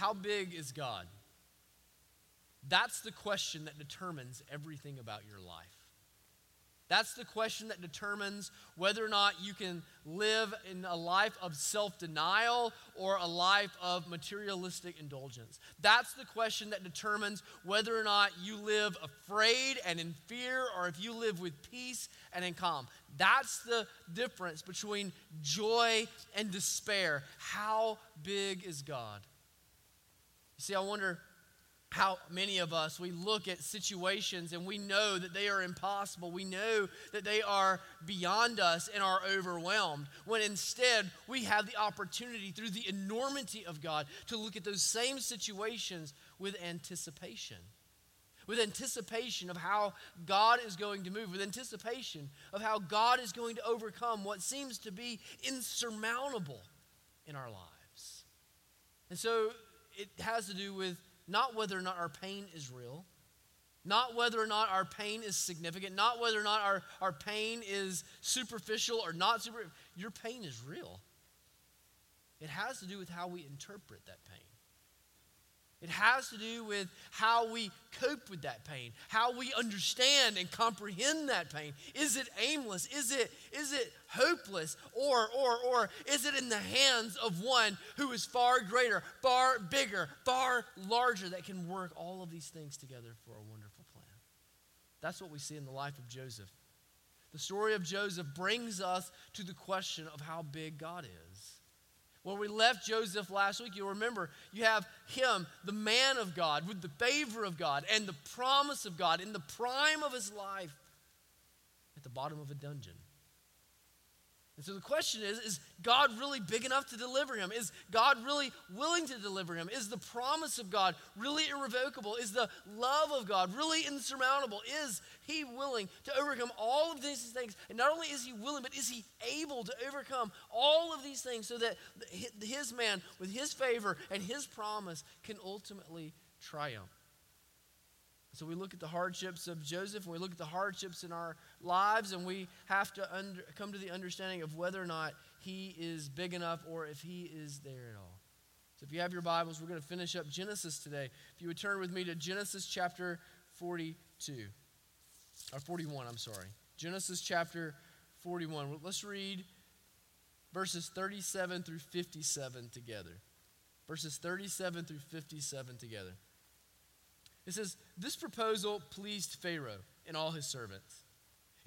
how big is God? That's the question that determines everything about your life. That's the question that determines whether or not you can live in a life of self denial or a life of materialistic indulgence. That's the question that determines whether or not you live afraid and in fear or if you live with peace and in calm. That's the difference between joy and despair. How big is God? See, I wonder how many of us we look at situations and we know that they are impossible. We know that they are beyond us and are overwhelmed when instead we have the opportunity through the enormity of god to look at those same situations with anticipation. With anticipation of how god is going to move with anticipation of how god is going to overcome what seems to be insurmountable in our lives. And so it has to do with not whether or not our pain is real, not whether or not our pain is significant, not whether or not our, our pain is superficial or not super. Your pain is real. It has to do with how we interpret that pain. It has to do with how we cope with that pain, how we understand and comprehend that pain. Is it aimless? Is it, is it hopeless? Or, or, or is it in the hands of one who is far greater, far bigger, far larger that can work all of these things together for a wonderful plan? That's what we see in the life of Joseph. The story of Joseph brings us to the question of how big God is. When we left Joseph last week, you'll remember you have him, the man of God, with the favor of God and the promise of God in the prime of his life at the bottom of a dungeon. And so the question is is God really big enough to deliver him? Is God really willing to deliver him? Is the promise of God really irrevocable? Is the love of God really insurmountable? Is he willing to overcome all of these things? And not only is he willing, but is he able to overcome all of these things so that his man, with his favor and his promise, can ultimately triumph? So we look at the hardships of Joseph, and we look at the hardships in our lives, and we have to under, come to the understanding of whether or not he is big enough or if he is there at all. So if you have your Bibles, we're going to finish up Genesis today. If you would turn with me to Genesis chapter 42, or 41, I'm sorry. Genesis chapter 41. Let's read verses 37 through 57 together. Verses 37 through 57 together. It says, This proposal pleased Pharaoh and all his servants.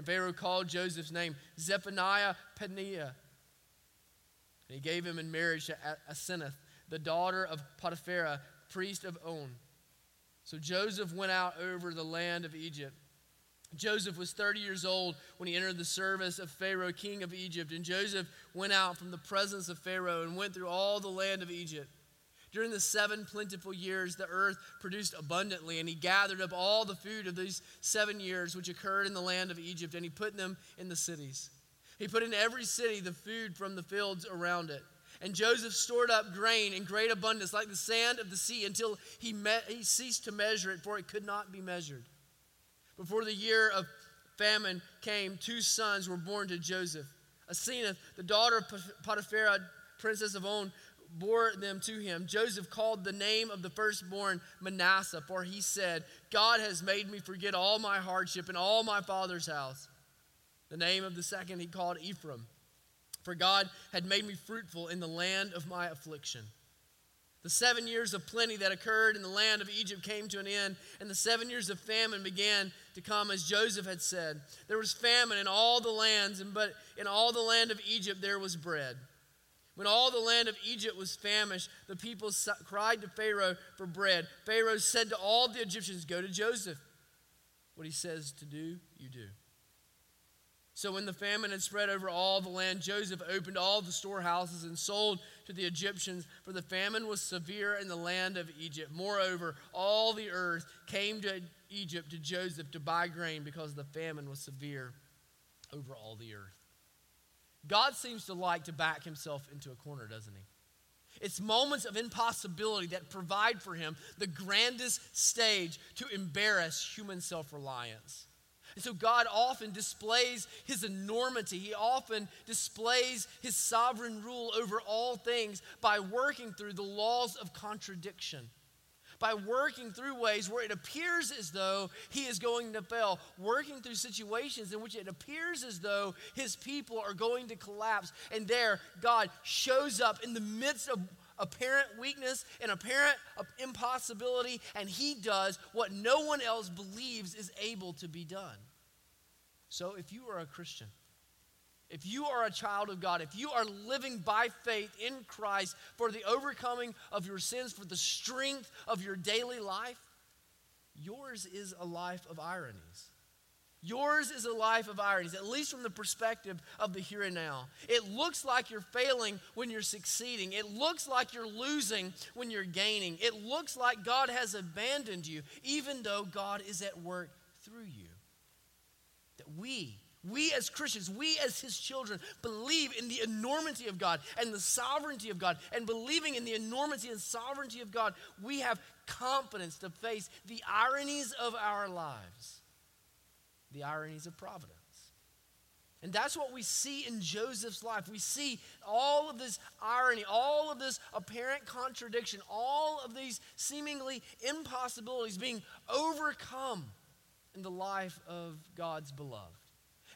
And Pharaoh called Joseph's name Zephaniah Paneah. And he gave him in marriage to Asenath, the daughter of Potiphera, priest of On. So Joseph went out over the land of Egypt. Joseph was 30 years old when he entered the service of Pharaoh, king of Egypt. And Joseph went out from the presence of Pharaoh and went through all the land of Egypt. During the seven plentiful years, the earth produced abundantly, and he gathered up all the food of these seven years which occurred in the land of Egypt, and he put them in the cities. He put in every city the food from the fields around it. And Joseph stored up grain in great abundance, like the sand of the sea, until he, met, he ceased to measure it, for it could not be measured. Before the year of famine came, two sons were born to Joseph. Asenath, the daughter of Potiphera, princess of On, bore them to him. Joseph called the name of the firstborn Manasseh, for he said, God has made me forget all my hardship and all my father's house. The name of the second he called Ephraim, for God had made me fruitful in the land of my affliction. The seven years of plenty that occurred in the land of Egypt came to an end, and the seven years of famine began to come, as Joseph had said. There was famine in all the lands, and but in all the land of Egypt there was bread. When all the land of Egypt was famished, the people cried to Pharaoh for bread. Pharaoh said to all the Egyptians, Go to Joseph. What he says to do, you do. So when the famine had spread over all the land, Joseph opened all the storehouses and sold to the Egyptians, for the famine was severe in the land of Egypt. Moreover, all the earth came to Egypt to Joseph to buy grain because the famine was severe over all the earth. God seems to like to back himself into a corner, doesn't he? It's moments of impossibility that provide for him the grandest stage to embarrass human self reliance. And so God often displays his enormity. He often displays his sovereign rule over all things by working through the laws of contradiction. By working through ways where it appears as though he is going to fail, working through situations in which it appears as though his people are going to collapse. And there, God shows up in the midst of apparent weakness and apparent impossibility, and he does what no one else believes is able to be done. So if you are a Christian, if you are a child of God, if you are living by faith in Christ for the overcoming of your sins, for the strength of your daily life, yours is a life of ironies. Yours is a life of ironies, at least from the perspective of the here and now. It looks like you're failing when you're succeeding. It looks like you're losing when you're gaining. It looks like God has abandoned you, even though God is at work through you. That we, we as Christians, we as His children, believe in the enormity of God and the sovereignty of God. And believing in the enormity and sovereignty of God, we have confidence to face the ironies of our lives the ironies of providence. And that's what we see in Joseph's life. We see all of this irony, all of this apparent contradiction, all of these seemingly impossibilities being overcome in the life of God's beloved.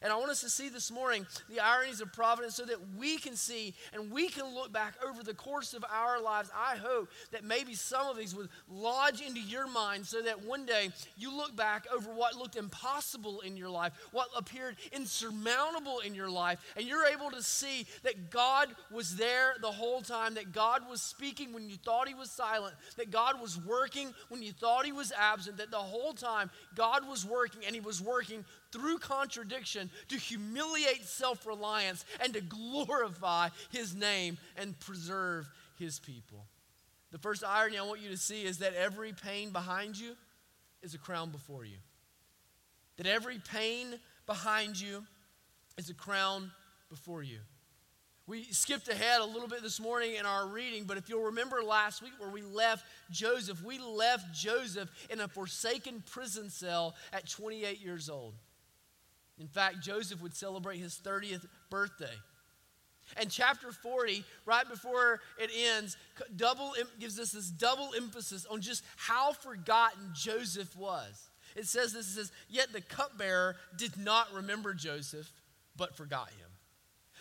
And I want us to see this morning the ironies of providence so that we can see and we can look back over the course of our lives. I hope that maybe some of these would lodge into your mind so that one day you look back over what looked impossible in your life, what appeared insurmountable in your life, and you're able to see that God was there the whole time, that God was speaking when you thought He was silent, that God was working when you thought He was absent, that the whole time God was working and He was working through contradiction to humiliate self reliance and to glorify his name and preserve his people. The first irony I want you to see is that every pain behind you is a crown before you. That every pain behind you is a crown before you. We skipped ahead a little bit this morning in our reading, but if you'll remember last week where we left Joseph, we left Joseph in a forsaken prison cell at 28 years old. In fact, Joseph would celebrate his 30th birthday. And chapter 40, right before it ends, double gives us this double emphasis on just how forgotten Joseph was. It says this, it says, yet the cupbearer did not remember Joseph, but forgot him.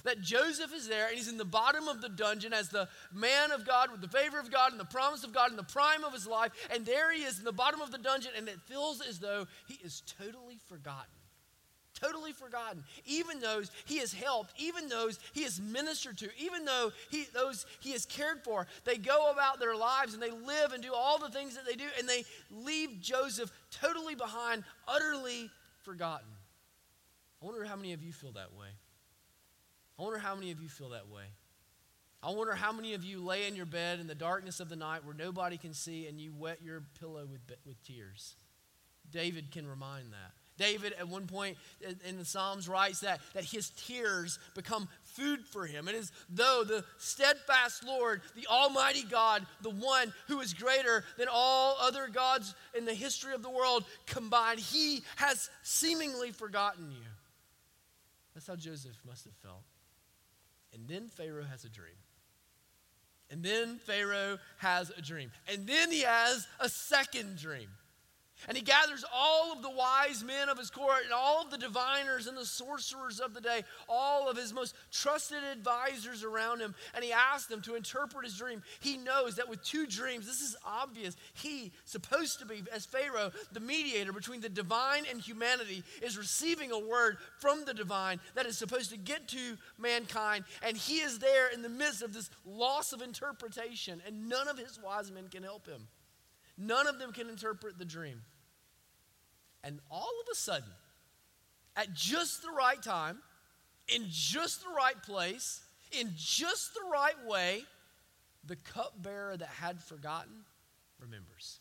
That Joseph is there and he's in the bottom of the dungeon as the man of God with the favor of God and the promise of God in the prime of his life. And there he is in the bottom of the dungeon, and it feels as though he is totally forgotten totally forgotten. Even those he has helped, even those he has ministered to, even though he, those he has cared for, they go about their lives and they live and do all the things that they do, and they leave Joseph totally behind, utterly forgotten. I wonder how many of you feel that way. I wonder how many of you feel that way. I wonder how many of you lay in your bed in the darkness of the night where nobody can see and you wet your pillow with, with tears. David can remind that. David, at one point in the Psalms, writes that, that his tears become food for him. It is though the steadfast Lord, the Almighty God, the one who is greater than all other gods in the history of the world combined, he has seemingly forgotten you. That's how Joseph must have felt. And then Pharaoh has a dream. And then Pharaoh has a dream. And then he has a second dream. And he gathers all of the wise men of his court and all of the diviners and the sorcerers of the day, all of his most trusted advisors around him, and he asks them to interpret his dream. He knows that with two dreams, this is obvious. He, supposed to be, as Pharaoh, the mediator between the divine and humanity, is receiving a word from the divine that is supposed to get to mankind, and he is there in the midst of this loss of interpretation, and none of his wise men can help him. None of them can interpret the dream. And all of a sudden, at just the right time, in just the right place, in just the right way, the cupbearer that had forgotten remembers.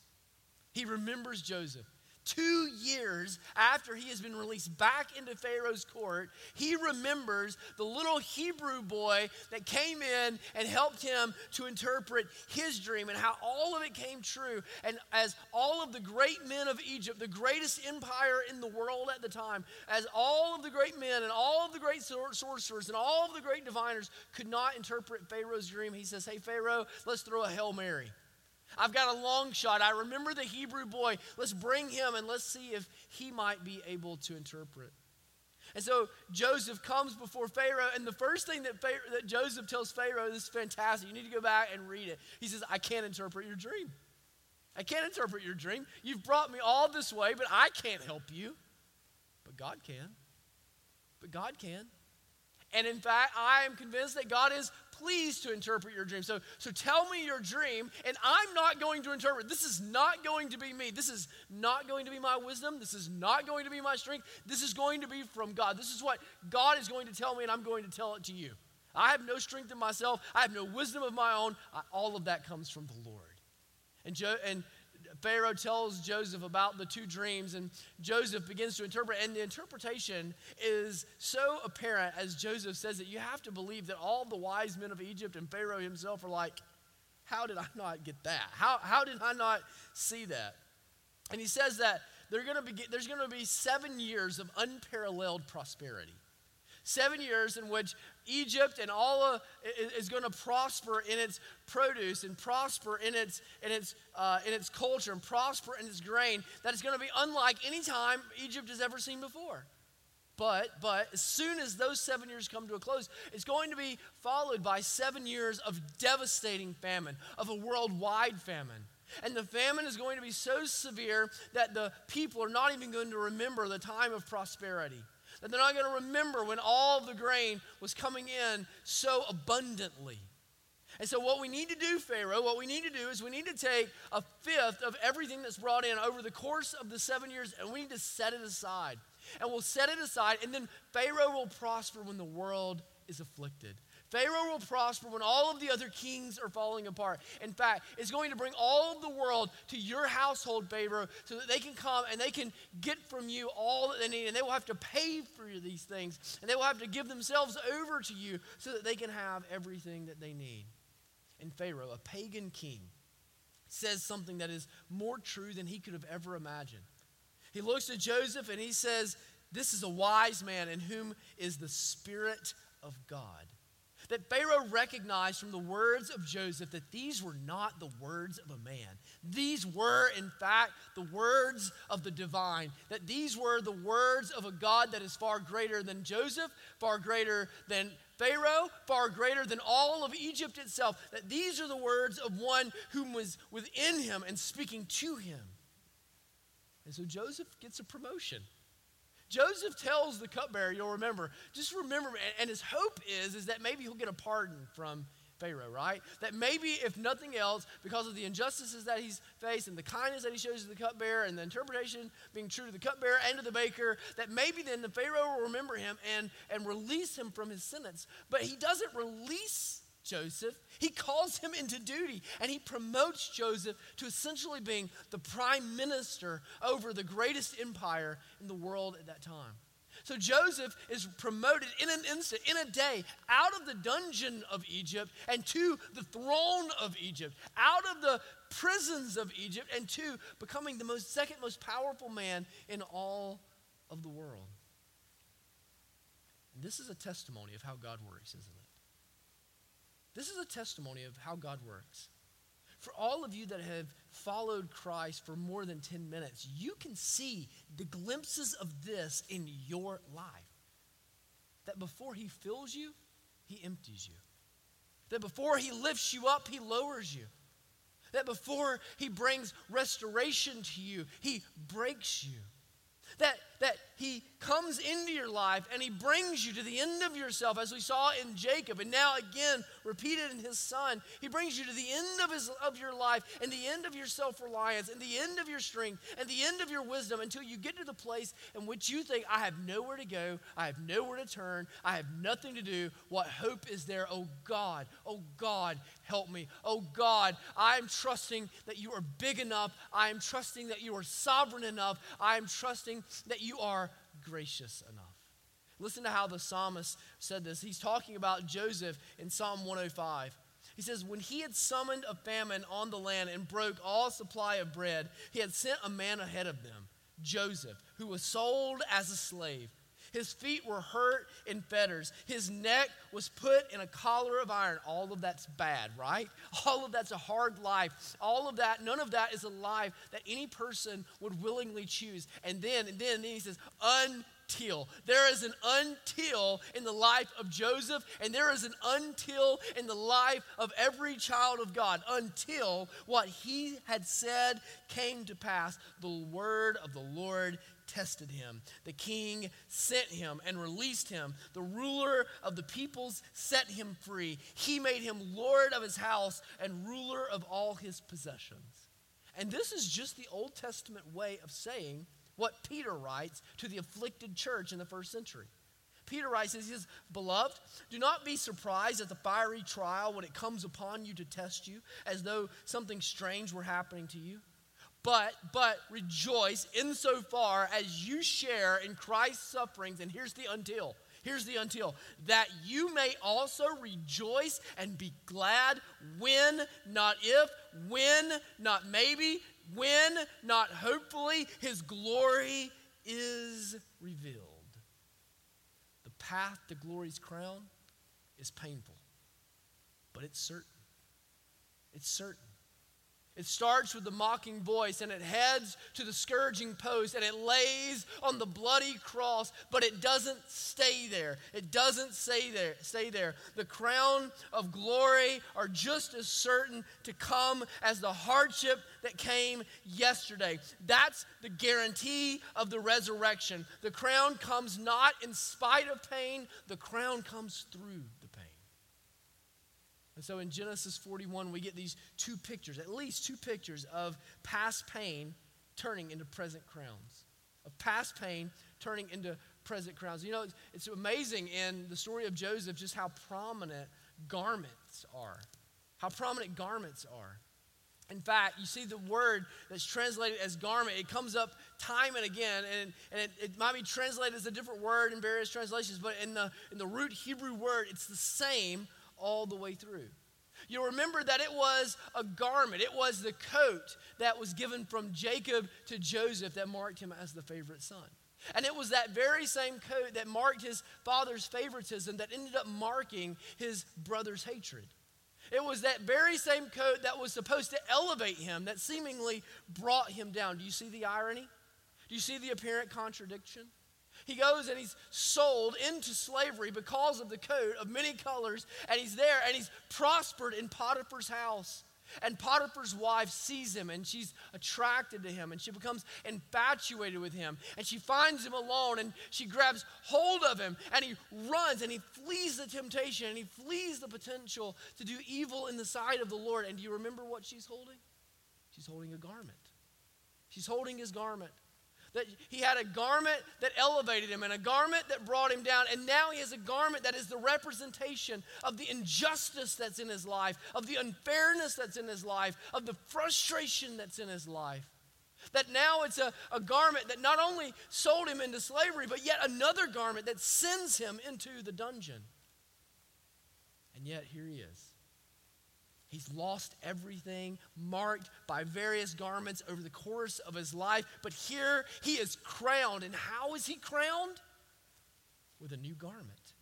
He remembers Joseph two years after he has been released back into Pharaoh's court, he remembers the little Hebrew boy that came in and helped him to interpret his dream and how all of it came true. And as all of the great men of Egypt, the greatest empire in the world at the time, as all of the great men and all of the great sorcerers and all of the great diviners could not interpret Pharaoh's dream, he says, Hey, Pharaoh, let's throw a Hail Mary. I've got a long shot. I remember the Hebrew boy. Let's bring him and let's see if he might be able to interpret. And so Joseph comes before Pharaoh, and the first thing that, Pharaoh, that Joseph tells Pharaoh, this is fantastic. You need to go back and read it. He says, I can't interpret your dream. I can't interpret your dream. You've brought me all this way, but I can't help you. But God can. But God can. And in fact, I am convinced that God is pleased to interpret your dream. So, so tell me your dream, and I'm not going to interpret. This is not going to be me. This is not going to be my wisdom. This is not going to be my strength. This is going to be from God. This is what God is going to tell me, and I'm going to tell it to you. I have no strength in myself. I have no wisdom of my own. I, all of that comes from the Lord. And, jo- and Pharaoh tells Joseph about the two dreams, and Joseph begins to interpret. And the interpretation is so apparent as Joseph says that you have to believe that all the wise men of Egypt and Pharaoh himself are like, How did I not get that? How, how did I not see that? And he says that gonna be, there's going to be seven years of unparalleled prosperity. Seven years in which Egypt and all of, is going to prosper in its produce and prosper in its, in, its, uh, in its culture and prosper in its grain. That is going to be unlike any time Egypt has ever seen before. But, but as soon as those seven years come to a close, it's going to be followed by seven years of devastating famine, of a worldwide famine. And the famine is going to be so severe that the people are not even going to remember the time of prosperity that they're not going to remember when all the grain was coming in so abundantly. And so, what we need to do, Pharaoh, what we need to do is we need to take a fifth of everything that's brought in over the course of the seven years and we need to set it aside. And we'll set it aside, and then Pharaoh will prosper when the world is afflicted. Pharaoh will prosper when all of the other kings are falling apart. In fact, it's going to bring all of the world to your household, Pharaoh, so that they can come and they can get from you all that they need. And they will have to pay for these things. And they will have to give themselves over to you so that they can have everything that they need. And Pharaoh, a pagan king, says something that is more true than he could have ever imagined. He looks at Joseph and he says, This is a wise man in whom is the Spirit of God that Pharaoh recognized from the words of Joseph that these were not the words of a man. These were, in fact, the words of the divine. That these were the words of a God that is far greater than Joseph, far greater than Pharaoh, far greater than all of Egypt itself. That these are the words of one whom was within him and speaking to him. And so Joseph gets a promotion. Joseph tells the cupbearer, you'll remember, just remember, and his hope is, is that maybe he'll get a pardon from Pharaoh, right? That maybe, if nothing else, because of the injustices that he's faced and the kindness that he shows to the cupbearer and the interpretation being true to the cupbearer and to the baker, that maybe then the Pharaoh will remember him and, and release him from his sentence. But he doesn't release Joseph. He calls him into duty and he promotes Joseph to essentially being the prime minister over the greatest empire in the world at that time. So Joseph is promoted in an instant, in a day, out of the dungeon of Egypt and to the throne of Egypt, out of the prisons of Egypt and to becoming the most second most powerful man in all of the world. And this is a testimony of how God works, isn't it? This is a testimony of how God works. for all of you that have followed Christ for more than 10 minutes, you can see the glimpses of this in your life. That before he fills you, he empties you. That before he lifts you up, he lowers you. That before he brings restoration to you, he breaks you. That, that he comes into your life and he brings you to the end of yourself, as we saw in Jacob, and now again repeated in his son. He brings you to the end of, his, of your life and the end of your self reliance and the end of your strength and the end of your wisdom until you get to the place in which you think, I have nowhere to go, I have nowhere to turn, I have nothing to do. What hope is there? Oh God, oh God, help me. Oh God, I am trusting that you are big enough. I am trusting that you are sovereign enough. I am trusting that you are gracious enough. Listen to how the psalmist said this. He's talking about Joseph in Psalm 105. He says, When he had summoned a famine on the land and broke all supply of bread, he had sent a man ahead of them, Joseph, who was sold as a slave. His feet were hurt in fetters. His neck was put in a collar of iron. All of that's bad, right? All of that's a hard life. All of that, none of that is a life that any person would willingly choose. And then, and then, and then he says, until. There is an until in the life of Joseph, and there is an until in the life of every child of God until what he had said came to pass. The word of the Lord tested him. The king sent him and released him. The ruler of the peoples set him free. He made him lord of his house and ruler of all his possessions. And this is just the Old Testament way of saying what Peter writes to the afflicted church in the first century. Peter writes, says, Beloved, do not be surprised at the fiery trial when it comes upon you to test you, as though something strange were happening to you but but rejoice insofar as you share in Christ's sufferings. And here's the until. Here's the until. That you may also rejoice and be glad when not if when not maybe when not hopefully his glory is revealed. The path to glory's crown is painful but it's certain. It's certain it starts with the mocking voice and it heads to the scourging post and it lays on the bloody cross, but it doesn't stay there. It doesn't stay there. Stay there. The crown of glory are just as certain to come as the hardship that came yesterday. That's the guarantee of the resurrection. The crown comes not in spite of pain, the crown comes through and so in Genesis 41, we get these two pictures, at least two pictures of past pain turning into present crowns. Of past pain turning into present crowns. You know, it's amazing in the story of Joseph just how prominent garments are. How prominent garments are. In fact, you see the word that's translated as garment, it comes up time and again, and, and it, it, might be translated as a different word in various translations, but in the, in the root Hebrew word, it's the same all the way through. You'll remember that it was a garment, it was the coat that was given from Jacob to Joseph that marked him as the favorite son. And it was that very same coat that marked his father's favoritism that ended up marking his brother's hatred. It was that very same coat that was supposed to elevate him that seemingly brought him down. Do you see the irony? Do you see the apparent contradiction? He goes and he's sold into slavery because of the coat of many colors, and he's there and he's prospered in Potiphar's house. And Potiphar's wife sees him and she's attracted to him and she becomes infatuated with him. And she finds him alone and she grabs hold of him and he runs and he flees the temptation and he flees the potential to do evil in the sight of the Lord. And do you remember what she's holding? She's holding a garment. She's holding his garment. That he had a garment that elevated him and a garment that brought him down. And now he has a garment that is the representation of the injustice that's in his life, of the unfairness that's in his life, of the frustration that's in his life. That now it's a, a garment that not only sold him into slavery, but yet another garment that sends him into the dungeon. And yet here he is He's lost everything, marked by various garments over the course of his life. But here he is crowned. And how is he crowned? With a new garment.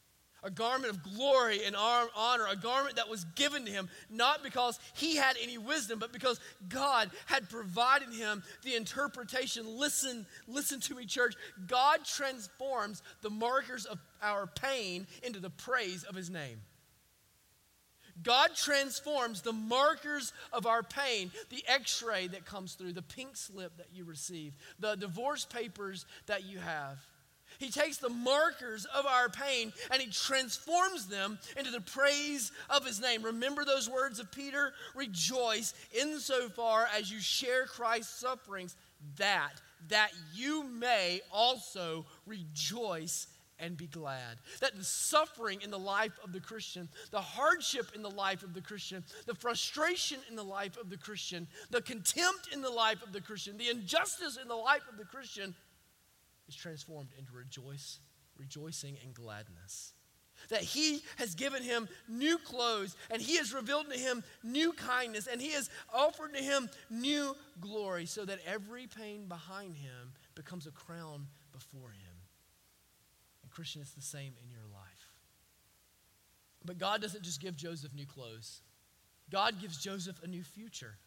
a garment of glory and honor, a garment that was given to him, not because he had any wisdom, but because God had provided him the interpretation. Listen, listen to me, church. God transforms the markers of our pain into the praise of his name. God transforms the markers of our pain, the x ray that comes through, the pink slip that you receive, the divorce papers that you have he takes the markers of our pain and he transforms them into the praise of his name. Remember those words of Peter? Rejoice insofar as you share Christ's sufferings, that that you may also rejoice and be glad. That the suffering in the life of the Christian, the hardship in the life of the Christian, the frustration in the life of the Christian, the contempt in the life of the Christian, the injustice in the life of the Christian is transformed into rejoice, rejoicing and gladness. That he has given him new clothes and he has revealed to him new kindness and he has offered to him new glory so that every pain behind him becomes a crown before him. Christian, it's the same in your life. But God doesn't just give Joseph new clothes, God gives Joseph a new future.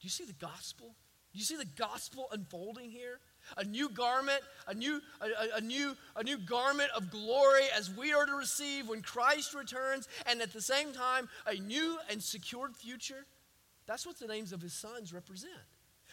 Do you see the gospel? Do you see the gospel unfolding here? a new garment, a new, a, a, new, a new garment of glory as we are to receive when Christ returns, and at the same time, a new and secured future. That's what the names of his sons represent.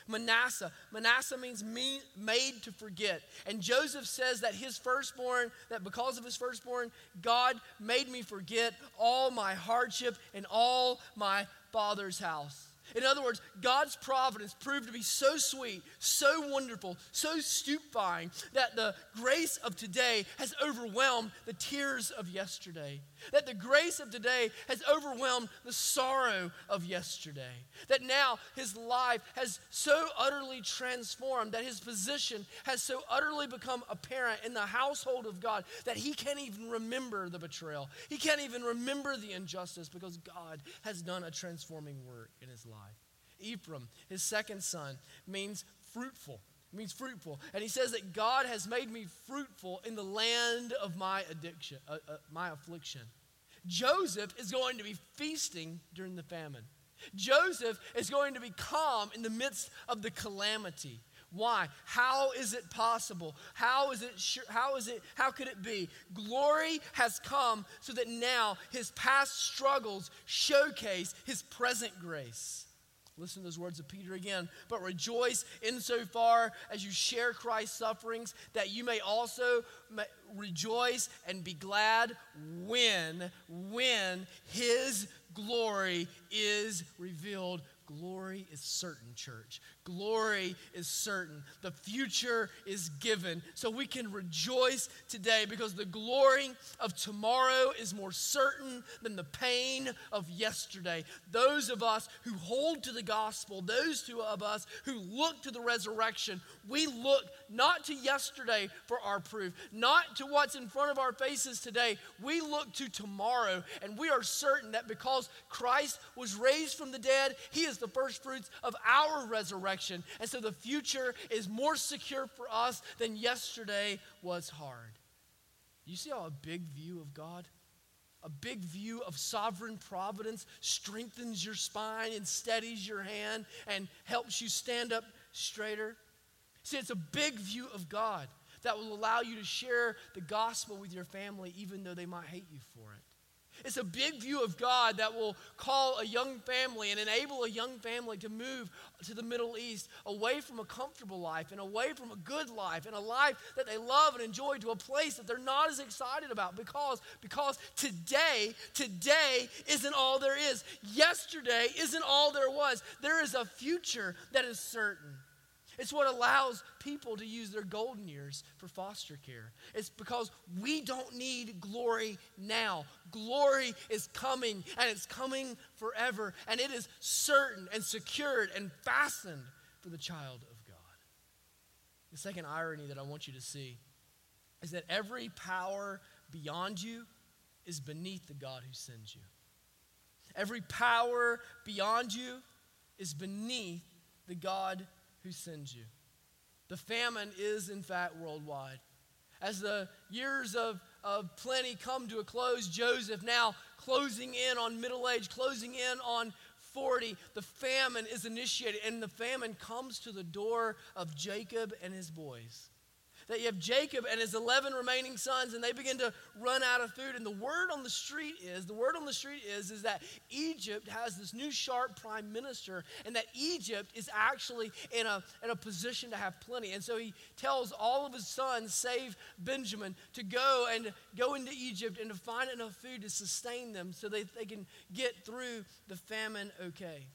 Manasseh. Manasseh means me, made to forget. And Joseph says that his firstborn, that because of his firstborn, God made me forget all my hardship and all my father's house. In other words, God's providence proved to be so sweet, so wonderful, so stupefying that the grace of today has overwhelmed the tears of yesterday. That the grace of today has overwhelmed the sorrow of yesterday. That now his life has so utterly transformed, that his position has so utterly become apparent in the household of God that he can't even remember the betrayal. He can't even remember the injustice because God has done a transforming work in his life. Ephraim, his second son, means fruitful. It means fruitful. And he says that God has made me fruitful in the land of my addiction, uh, uh, my affliction. Joseph is going to be feasting during the famine. Joseph is going to be calm in the midst of the calamity. Why? How is it possible? How is it how is it how could it be? Glory has come so that now his past struggles showcase his present grace. Listen to those words of Peter again. But rejoice insofar as you share Christ's sufferings, that you may also rejoice and be glad when, when his glory is revealed. Glory is certain, church. Glory is certain. The future is given. So we can rejoice today because the glory of tomorrow is more certain than the pain of yesterday. Those of us who hold to the gospel, those two of us who look to the resurrection, we look not to yesterday for our proof, not to what's in front of our faces today. We look to tomorrow, and we are certain that because Christ was raised from the dead, he is the first fruits of our resurrection And so the future is more secure for us than yesterday was hard. You see how a big view of God, a big view of sovereign providence strengthens your spine and steadies your hand and helps you stand up straighter? See, it's a big view of God that will allow you to share the gospel with your family even though they might hate you for it. It's a big view of God that will call a young family and enable a young family to move to the Middle East away from a comfortable life and away from a good life and a life that they love and enjoy to a place that they're not as excited about because, because today, today isn't all there is. Yesterday isn't all there was. There is a future that is certain. It's what allows people to use their golden years for foster care. It's because we don't need glory now. Glory is coming, and it's coming forever, and it is certain and secured and fastened for the child of God. The second irony that I want you to see is that every power beyond you is beneath the God who sends you. Every power beyond you is beneath the God who sends you. The famine is, in fact, worldwide. As the years of, of plenty come to a close, Joseph now closing in on middle age, closing in on 40, the famine is initiated, and the famine comes to the door of Jacob and his boys that you have Jacob and his 11 remaining sons, and they begin to run out of food. And the word on the street is the word on the street is, is that Egypt has this new sharp prime minister, and that Egypt is actually in a, in a position to have plenty. And so he tells all of his sons, save Benjamin, to go and go into Egypt and to find enough food to sustain them so that they can get through the famine okay.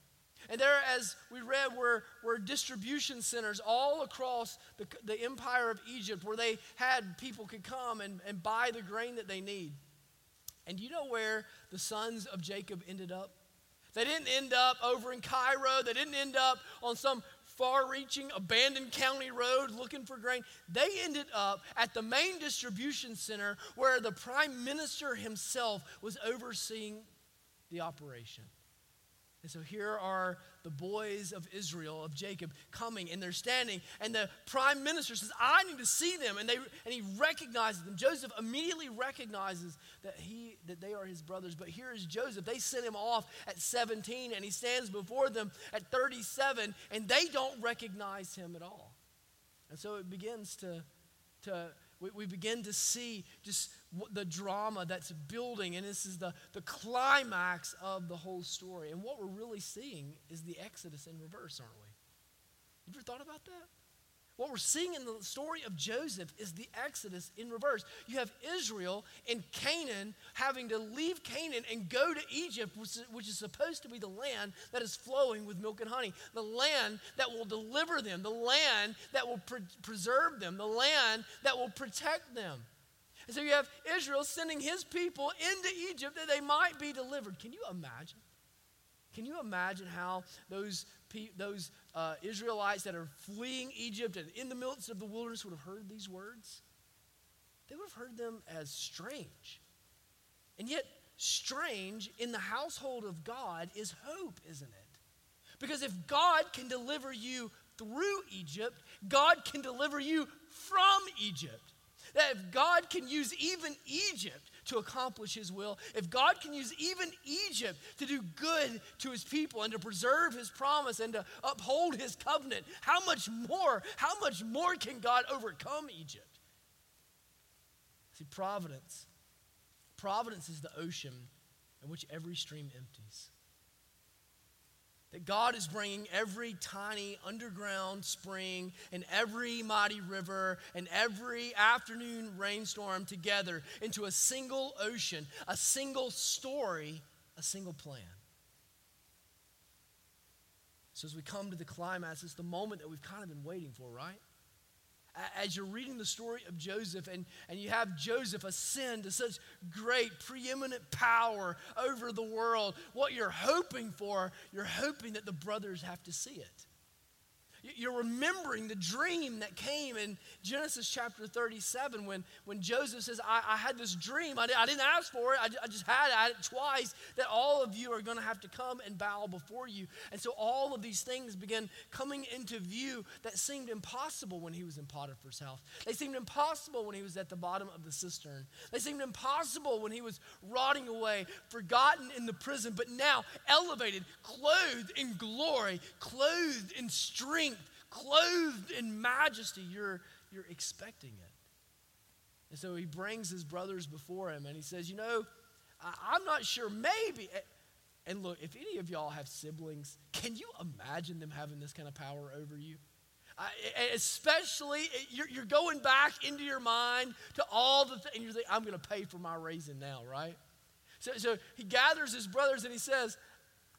And there, as we read, were, were distribution centers all across the, the empire of Egypt where they had people could come and, and buy the grain that they need. And you know where the sons of Jacob ended up? They didn't end up over in Cairo. They didn't end up on some far reaching abandoned county road looking for grain. They ended up at the main distribution center where the prime minister himself was overseeing the operation. And so here are the boys of Israel, of Jacob, coming, and they're standing, and the prime minister says, I need to see them. And, they, and he recognizes them. Joseph immediately recognizes that, he, that they are his brothers. But here is Joseph. They sent him off at 17, and he stands before them at 37, and they don't recognize him at all. And so it begins to, to we, we begin to see just the drama that's building, and this is the, the climax of the whole story. And what we're really seeing is the Exodus in reverse, aren't we? You ever thought about that? What we're seeing in the story of Joseph is the Exodus in reverse. You have Israel in Canaan having to leave Canaan and go to Egypt, which is supposed to be the land that is flowing with milk and honey, the land that will deliver them, the land that will pre- preserve them, the land that will protect them. And so you have Israel sending his people into Egypt that they might be delivered. Can you imagine? Can you imagine how those, those uh, Israelites that are fleeing Egypt and in the midst of the wilderness would have heard these words? They would have heard them as strange. And yet, strange in the household of God is hope, isn't it? Because if God can deliver you through Egypt, God can deliver you from Egypt. That if God can use even Egypt to accomplish his will, if God can use even Egypt to do good to his people and to preserve his promise and to uphold his covenant, how much more, how much more can God overcome Egypt? See, providence. Providence is the ocean in which every stream empties. That God is bringing every tiny underground spring and every mighty river and every afternoon rainstorm together into a single ocean, a single story, a single plan. So, as we come to the climax, it's the moment that we've kind of been waiting for, right? As you're reading the story of Joseph and, and you have Joseph ascend to such great, preeminent power over the world, what you're hoping for, you're hoping that the brothers have to see it. You're remembering the dream that came in Genesis chapter 37 when, when Joseph says, I, I had this dream. I, I, didn't ask for it. I, I just had it. Had it twice that all of you are going to have to come and bow before you. And so all of these things began coming into view that seemed impossible when he was in Potiphar's house. They seemed impossible when he was at the bottom of the cistern. They seemed impossible when he was rotting away, forgotten in the prison, but now elevated, clothed in glory, clothed in strength clothed in majesty. You're, you're expecting it. And so he brings his brothers before him and he says, You know, I, I'm not sure, maybe. And look, if any of y'all have siblings, can you imagine them having this kind of power over you? Uh, especially, you're, you're, going back into your mind to all the things, and you're thinking, I'm going to pay for my raising now, right? So, so he gathers his brothers and he says,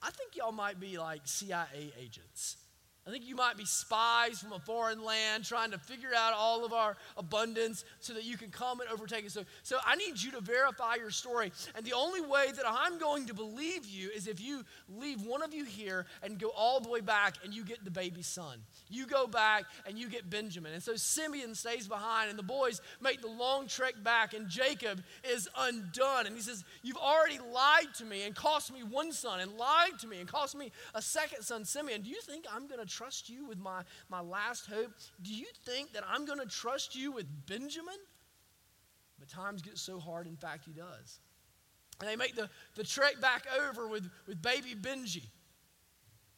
I think y'all might be like CIA agents. I think you might be spies from a foreign land trying to figure out all of our abundance so that you can come and overtake us. So, so I need you to verify your story. And the only way that I'm going to believe you is if you leave one of you here and go all the way back and you get the baby son. You go back and you get Benjamin. And so Simeon stays behind and the boys make the long trek back and Jacob is undone. And he says, You've already lied to me and cost me one son and lied to me and cost me a second son, Simeon. Do you think I'm going to trust you with my, my last hope? Do you think that I'm going to trust you with Benjamin? But times get so hard, in fact, he does. And they make the, the trek back over with, with baby Benji.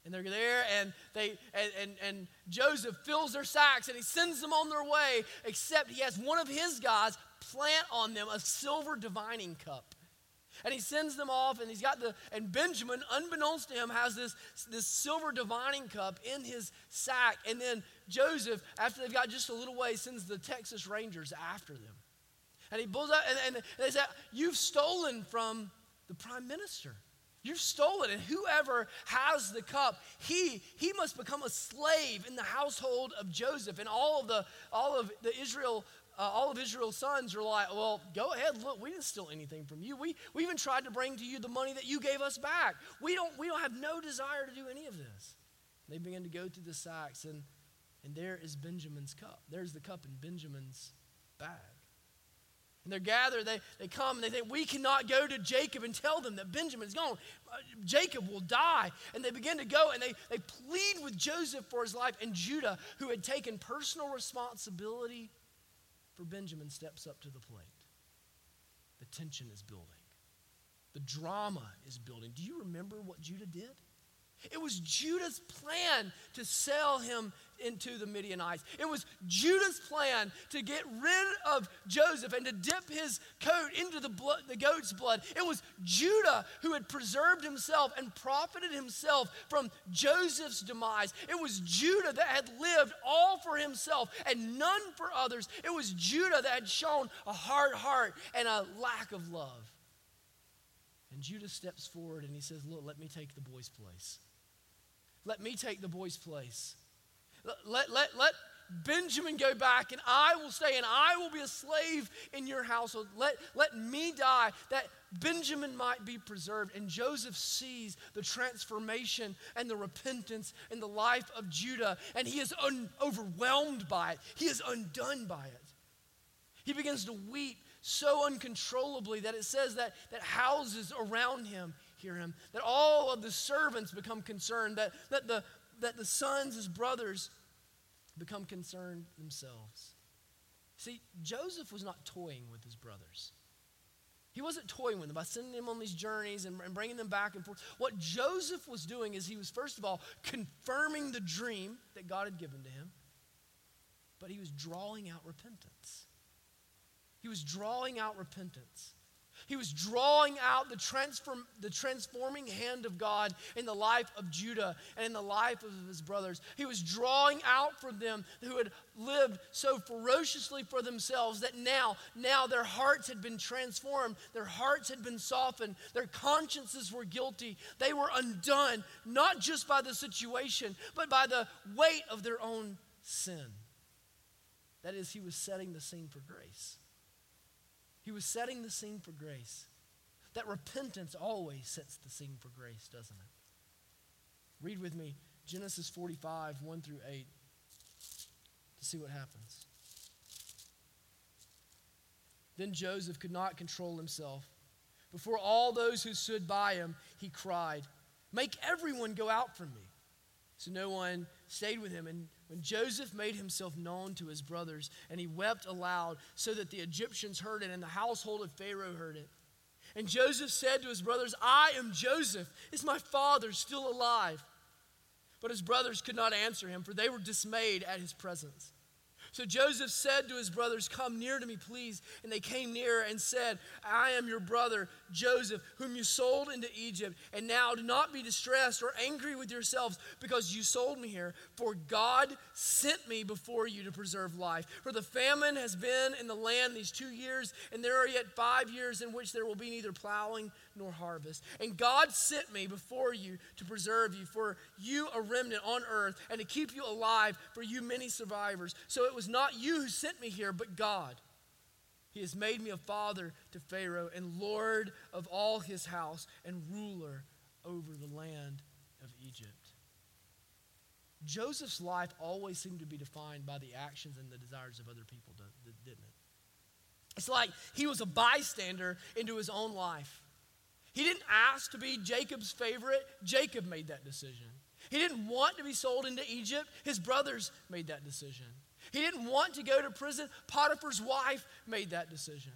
And they're there, and they and, and, and Joseph fills their sacks and he sends them on their way, except he has one of his guys plant on them a silver divining cup. And he sends them off, and he's got the, and Benjamin, unbeknownst to him, has this, this silver divining cup in his sack. And then Joseph, after they've got just a little way, sends the Texas Rangers after them. And he pulls out, and, and they say, You've stolen from the prime minister. You've stolen, and whoever has the cup, he he must become a slave in the household of Joseph. And all of the all of the Israel uh, all of Israel's sons are like, well, go ahead, look, we didn't steal anything from you. We, we even tried to bring to you the money that you gave us back. We don't, we don't have no desire to do any of this. They begin to go through the sacks, and, and there is Benjamin's cup. There's the cup in Benjamin's bag. And they're gathered, they, they come, and they think, we cannot go to Jacob and tell them that Benjamin's gone. Uh, Jacob will die. And they begin to go, and they, they plead with Joseph for his life. And Judah, who had taken personal responsibility for Benjamin steps up to the plate. The tension is building. The drama is building. Do you remember what Judah did? It was Judah's plan to sell him into the Midianites. It was Judah's plan to get rid of Joseph and to dip his coat into the, blood, the goat's blood. It was Judah who had preserved himself and profited himself from Joseph's demise. It was Judah that had lived all for himself and none for others. It was Judah that had shown a hard heart and a lack of love. And Judah steps forward and he says, Look, let me take the boy's place. Let me take the boy's place. Let, let, let Benjamin go back, and I will stay, and I will be a slave in your household. Let, let me die, that Benjamin might be preserved. And Joseph sees the transformation and the repentance in the life of Judah, and he is un- overwhelmed by it. He is undone by it. He begins to weep so uncontrollably that it says that, that houses around him hear him, that all of the servants become concerned, that, that, the, that the sons, his brothers, become concerned themselves. See, Joseph was not toying with his brothers. He wasn't toying with them by sending them on these journeys and, bringing them back and forth. What Joseph was doing is he was, first of all, confirming the dream that God had given to him, but he was drawing out repentance. He was drawing out repentance. He was drawing out the, transform, the transforming hand of God in the life of Judah and in the life of his brothers. He was drawing out from them who had lived so ferociously for themselves that now, now their hearts had been transformed, their hearts had been softened, their consciences were guilty. They were undone, not just by the situation, but by the weight of their own sin. That is, he was setting the scene for grace. He was setting the scene for grace. That repentance always sets the scene for grace, doesn't it? Read with me Genesis 45, 1 through 8, to see what happens. Then Joseph could not control himself. Before all those who stood by him, he cried, Make everyone go out from me. So no one stayed with him. And when Joseph made himself known to his brothers, and he wept aloud, so that the Egyptians heard it, and the household of Pharaoh heard it. And Joseph said to his brothers, I am Joseph. Is my father still alive? But his brothers could not answer him, for they were dismayed at his presence. So Joseph said to his brothers, Come near to me, please. And they came near and said, I am your brother, Joseph, whom you sold into Egypt. And now do not be distressed or angry with yourselves because you sold me here. For God sent me before you to preserve life. For the famine has been in the land these two years, and there are yet five years in which there will be neither plowing nor harvest. And God sent me before you to preserve you, for you a remnant on earth, and to keep you alive, for you many survivors. So it was not you who sent me here, but God. He has made me a father to Pharaoh, and Lord of all his house, and ruler over the land of Egypt. Joseph's life always seemed to be defined by the actions and the desires of other people, didn't it? It's like he was a bystander into his own life. He didn't ask to be Jacob's favorite, Jacob made that decision. He didn't want to be sold into Egypt, his brothers made that decision. He didn't want to go to prison, Potiphar's wife made that decision.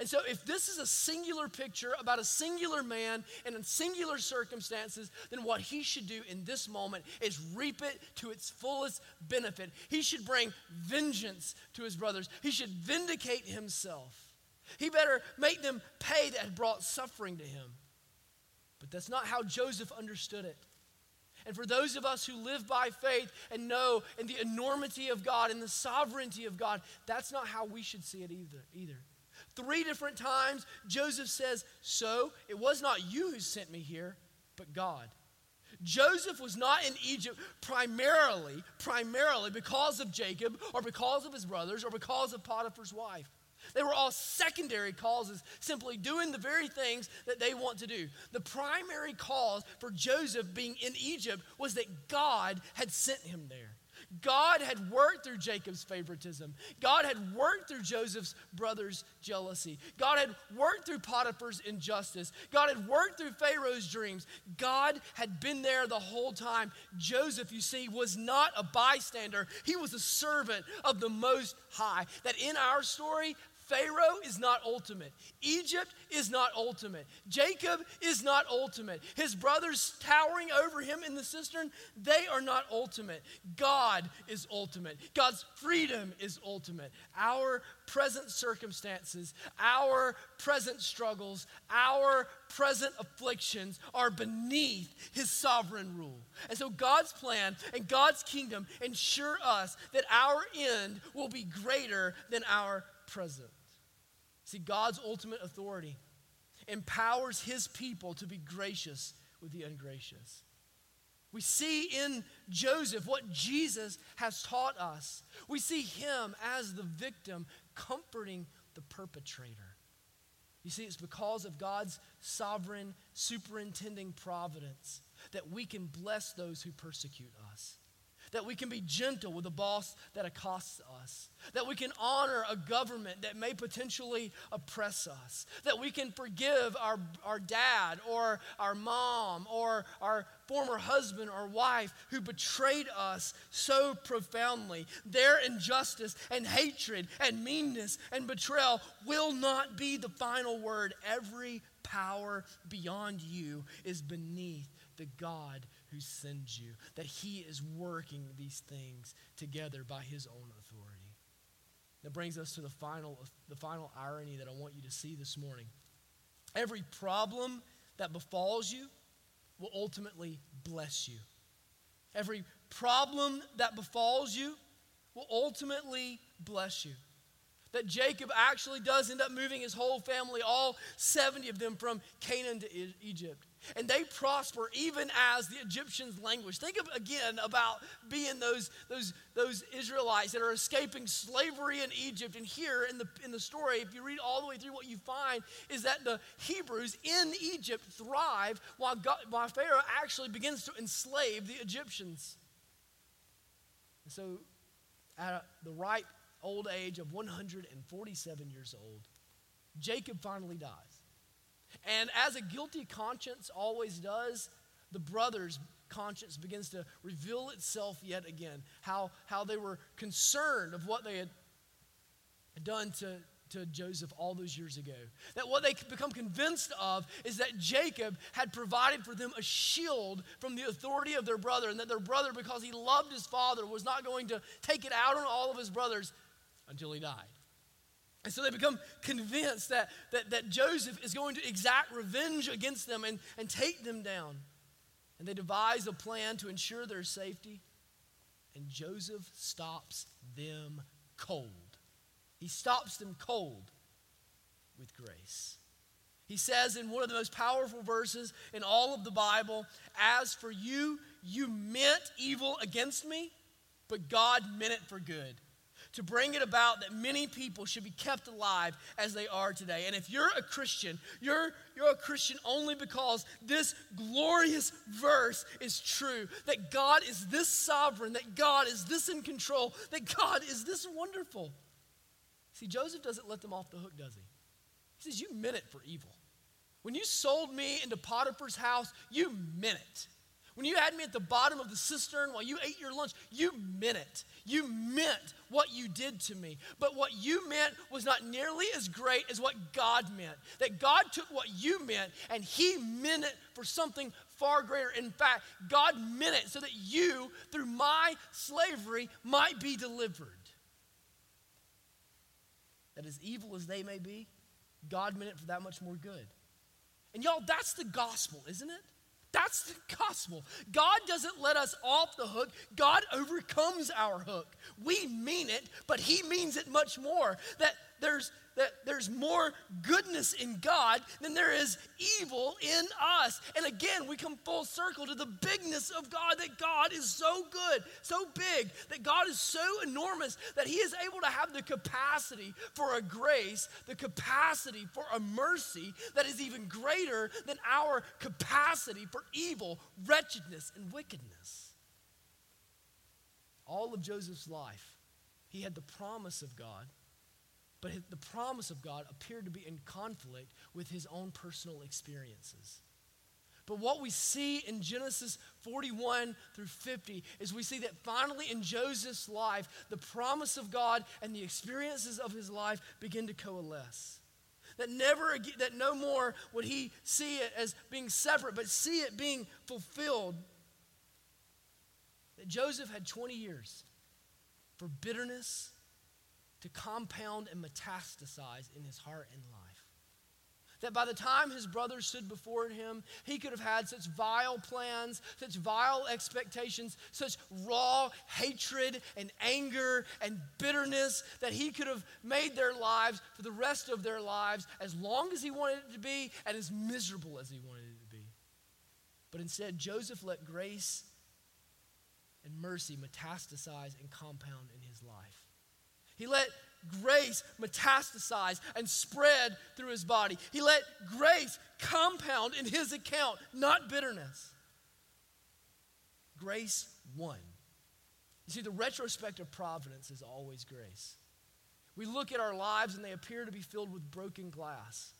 And so, if this is a singular picture about a singular man and in singular circumstances, then what he should do in this moment is reap it to its fullest benefit. He should bring vengeance to his brothers, he should vindicate himself. He better make them pay that had brought suffering to him. But that's not how Joseph understood it. And for those of us who live by faith and know in the enormity of God and the sovereignty of God, that's not how we should see it either. either. Three different times, Joseph says, So it was not you who sent me here, but God. Joseph was not in Egypt primarily, primarily because of Jacob or because of his brothers or because of Potiphar's wife. They were all secondary causes, simply doing the very things that they want to do. The primary cause for Joseph being in Egypt was that God had sent him there. God had worked through Jacob's favoritism. God had worked through Joseph's brother's jealousy. God had worked through Potiphar's injustice. God had worked through Pharaoh's dreams. God had been there the whole time. Joseph, you see, was not a bystander, he was a servant of the Most High. That in our story, Pharaoh is not ultimate. Egypt is not ultimate. Jacob is not ultimate. His brothers towering over him in the cistern, they are not ultimate. God is ultimate. God's freedom is ultimate. Our present circumstances, our present struggles, our present afflictions are beneath his sovereign rule. And so God's plan and God's kingdom ensure us that our end will be greater than our present. See, God's ultimate authority empowers his people to be gracious with the ungracious. We see in Joseph what Jesus has taught us. We see him as the victim comforting the perpetrator. You see, it's because of God's sovereign, superintending providence that we can bless those who persecute us that we can be gentle with a boss that accosts us, that we can honor a government that may potentially oppress us, that we can forgive our, our dad or our mom or our former husband or wife who betrayed us so profoundly. Their injustice and hatred and meanness and betrayal will not be the final word. Every power beyond you is beneath the God who sends you, that he is working these things together by his own authority. That brings us to the final, the final irony that I want you to see this morning. Every problem that befalls you will ultimately bless you. Every problem that befalls you will ultimately bless you. That Jacob actually does end up moving his whole family, all 70 of them, from Canaan to Egypt and they prosper even as the Egyptians languish. Think of, again about being those, those, those Israelites that are escaping slavery in Egypt. And here in the, in the story, if you read all the way through, what you find is that the Hebrews in Egypt thrive while, God, while Pharaoh actually begins to enslave the Egyptians. And so, at the ripe old age of 147 years old, Jacob finally dies. And as a guilty conscience always does, the brothers' conscience begins to reveal itself yet again. How, how they were concerned of what they had done to, to Joseph all those years ago. That what they become convinced of is that Jacob had provided for them a shield from the authority of their brother, and that their brother, because he loved his father, was not going to take it out on all of his brothers until he died. And so they become convinced that, that, that Joseph is going to exact revenge against them and, and take them down. And they devise a plan to ensure their safety. And Joseph stops them cold. He stops them cold with grace. He says in one of the most powerful verses in all of the Bible, As for you, you meant evil against me, but God meant it for good to bring it about that many people should be kept alive as they are today. And if you're a Christian, you're, you're a Christian only because this glorious verse is true that God is this sovereign, that God is this in control, that God is this wonderful. See, Joseph doesn't let them off the hook, does he? He says, You meant it for evil. When you sold me into Potiphar's house, you meant it. When you had me at the bottom of the cistern while you ate your lunch, you meant it. You meant what you did to me. But what you meant was not nearly as great as what God meant. That God took what you meant and He meant it for something far greater. In fact, God meant it so that you, through my slavery, might be delivered. That as evil as they may be, God meant it for that much more good. And y'all, that's the gospel, isn't it? That's the gospel. God doesn't let us off the hook. God overcomes our hook. We mean it, but He means it much more. That there's that there's more goodness in God than there is evil in us. And again, we come full circle to the bigness of God that God is so good, so big, that God is so enormous that He is able to have the capacity for a grace, the capacity for a mercy that is even greater than our capacity for evil, wretchedness, and wickedness. All of Joseph's life, he had the promise of God but the promise of God appeared to be in conflict with his own personal experiences. But what we see in Genesis 41 through 50 is we see that finally in Joseph's life, the promise of God and the experiences of his life begin to coalesce. That never that no more would he see it as being separate, but see it being fulfilled. That Joseph had 20 years for bitterness to compound and metastasize in his heart and life. That by the time his brothers stood before him, he could have had such vile plans, such vile expectations, such raw hatred and anger and bitterness that he could have made their lives for the rest of their lives as long as he wanted it to be and as miserable as he wanted it to be. But instead, Joseph let grace and mercy metastasize and compound in his life. He let grace metastasize and spread through his body. He let grace compound in his account, not bitterness. Grace won. You see, the retrospective providence is always grace. We look at our lives and they appear to be filled with broken glass.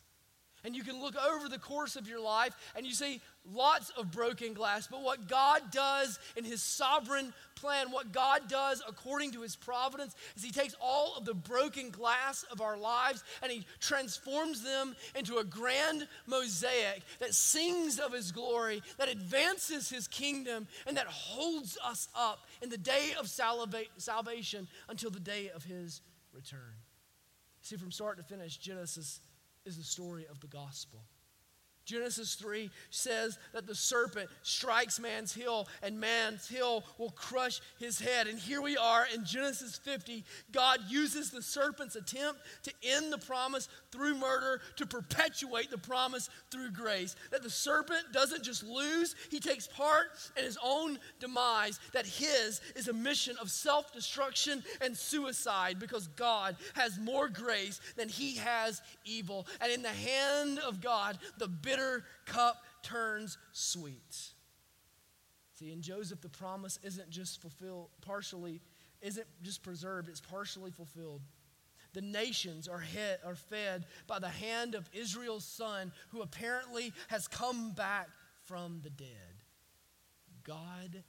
And you can look over the course of your life and you see lots of broken glass. But what God does in His sovereign plan, what God does according to His providence, is He takes all of the broken glass of our lives and He transforms them into a grand mosaic that sings of His glory, that advances His kingdom, and that holds us up in the day of salvation until the day of His return. See, from start to finish, Genesis is the story of the gospel. Genesis 3 says that the serpent strikes man's heel and man's heel will crush his head. And here we are in Genesis 50. God uses the serpent's attempt to end the promise through murder to perpetuate the promise through grace. That the serpent doesn't just lose, he takes part in his own demise. That his is a mission of self destruction and suicide because God has more grace than he has evil. And in the hand of God, the bitter bitter cup turns sweet. See, in Joseph, the promise isn't just fulfilled partially, isn't just preserved, it's partially fulfilled. The nations are, head, are fed by the hand of Israel's son, who apparently has come back from the dead. God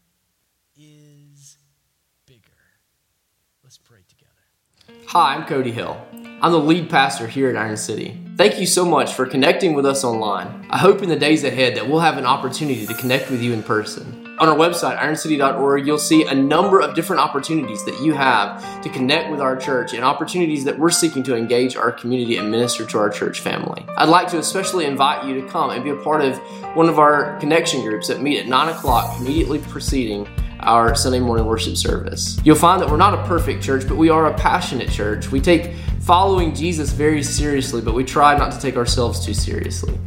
is bigger. Let's pray together. Hi, I'm Cody Hill. I'm the lead pastor here at Iron City. Thank you so much for connecting with us online. I hope in the days ahead that we'll have an opportunity to connect with you in person. On our website, ironcity.org, you'll see a number of different opportunities that you have to connect with our church and opportunities that we're seeking to engage our community and minister to our church family. I'd like to especially invite you to come and be a part of one of our connection groups that meet at 9 o'clock immediately preceding our Sunday morning worship service. You'll find that we're not a perfect church, but we are a passionate church. We take following Jesus very seriously, but we try not to take ourselves too seriously.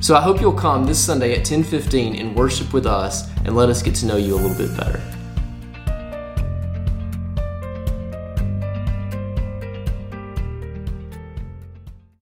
So I hope you'll come this Sunday at 10:15 and worship with us and let us get to know you a little bit better.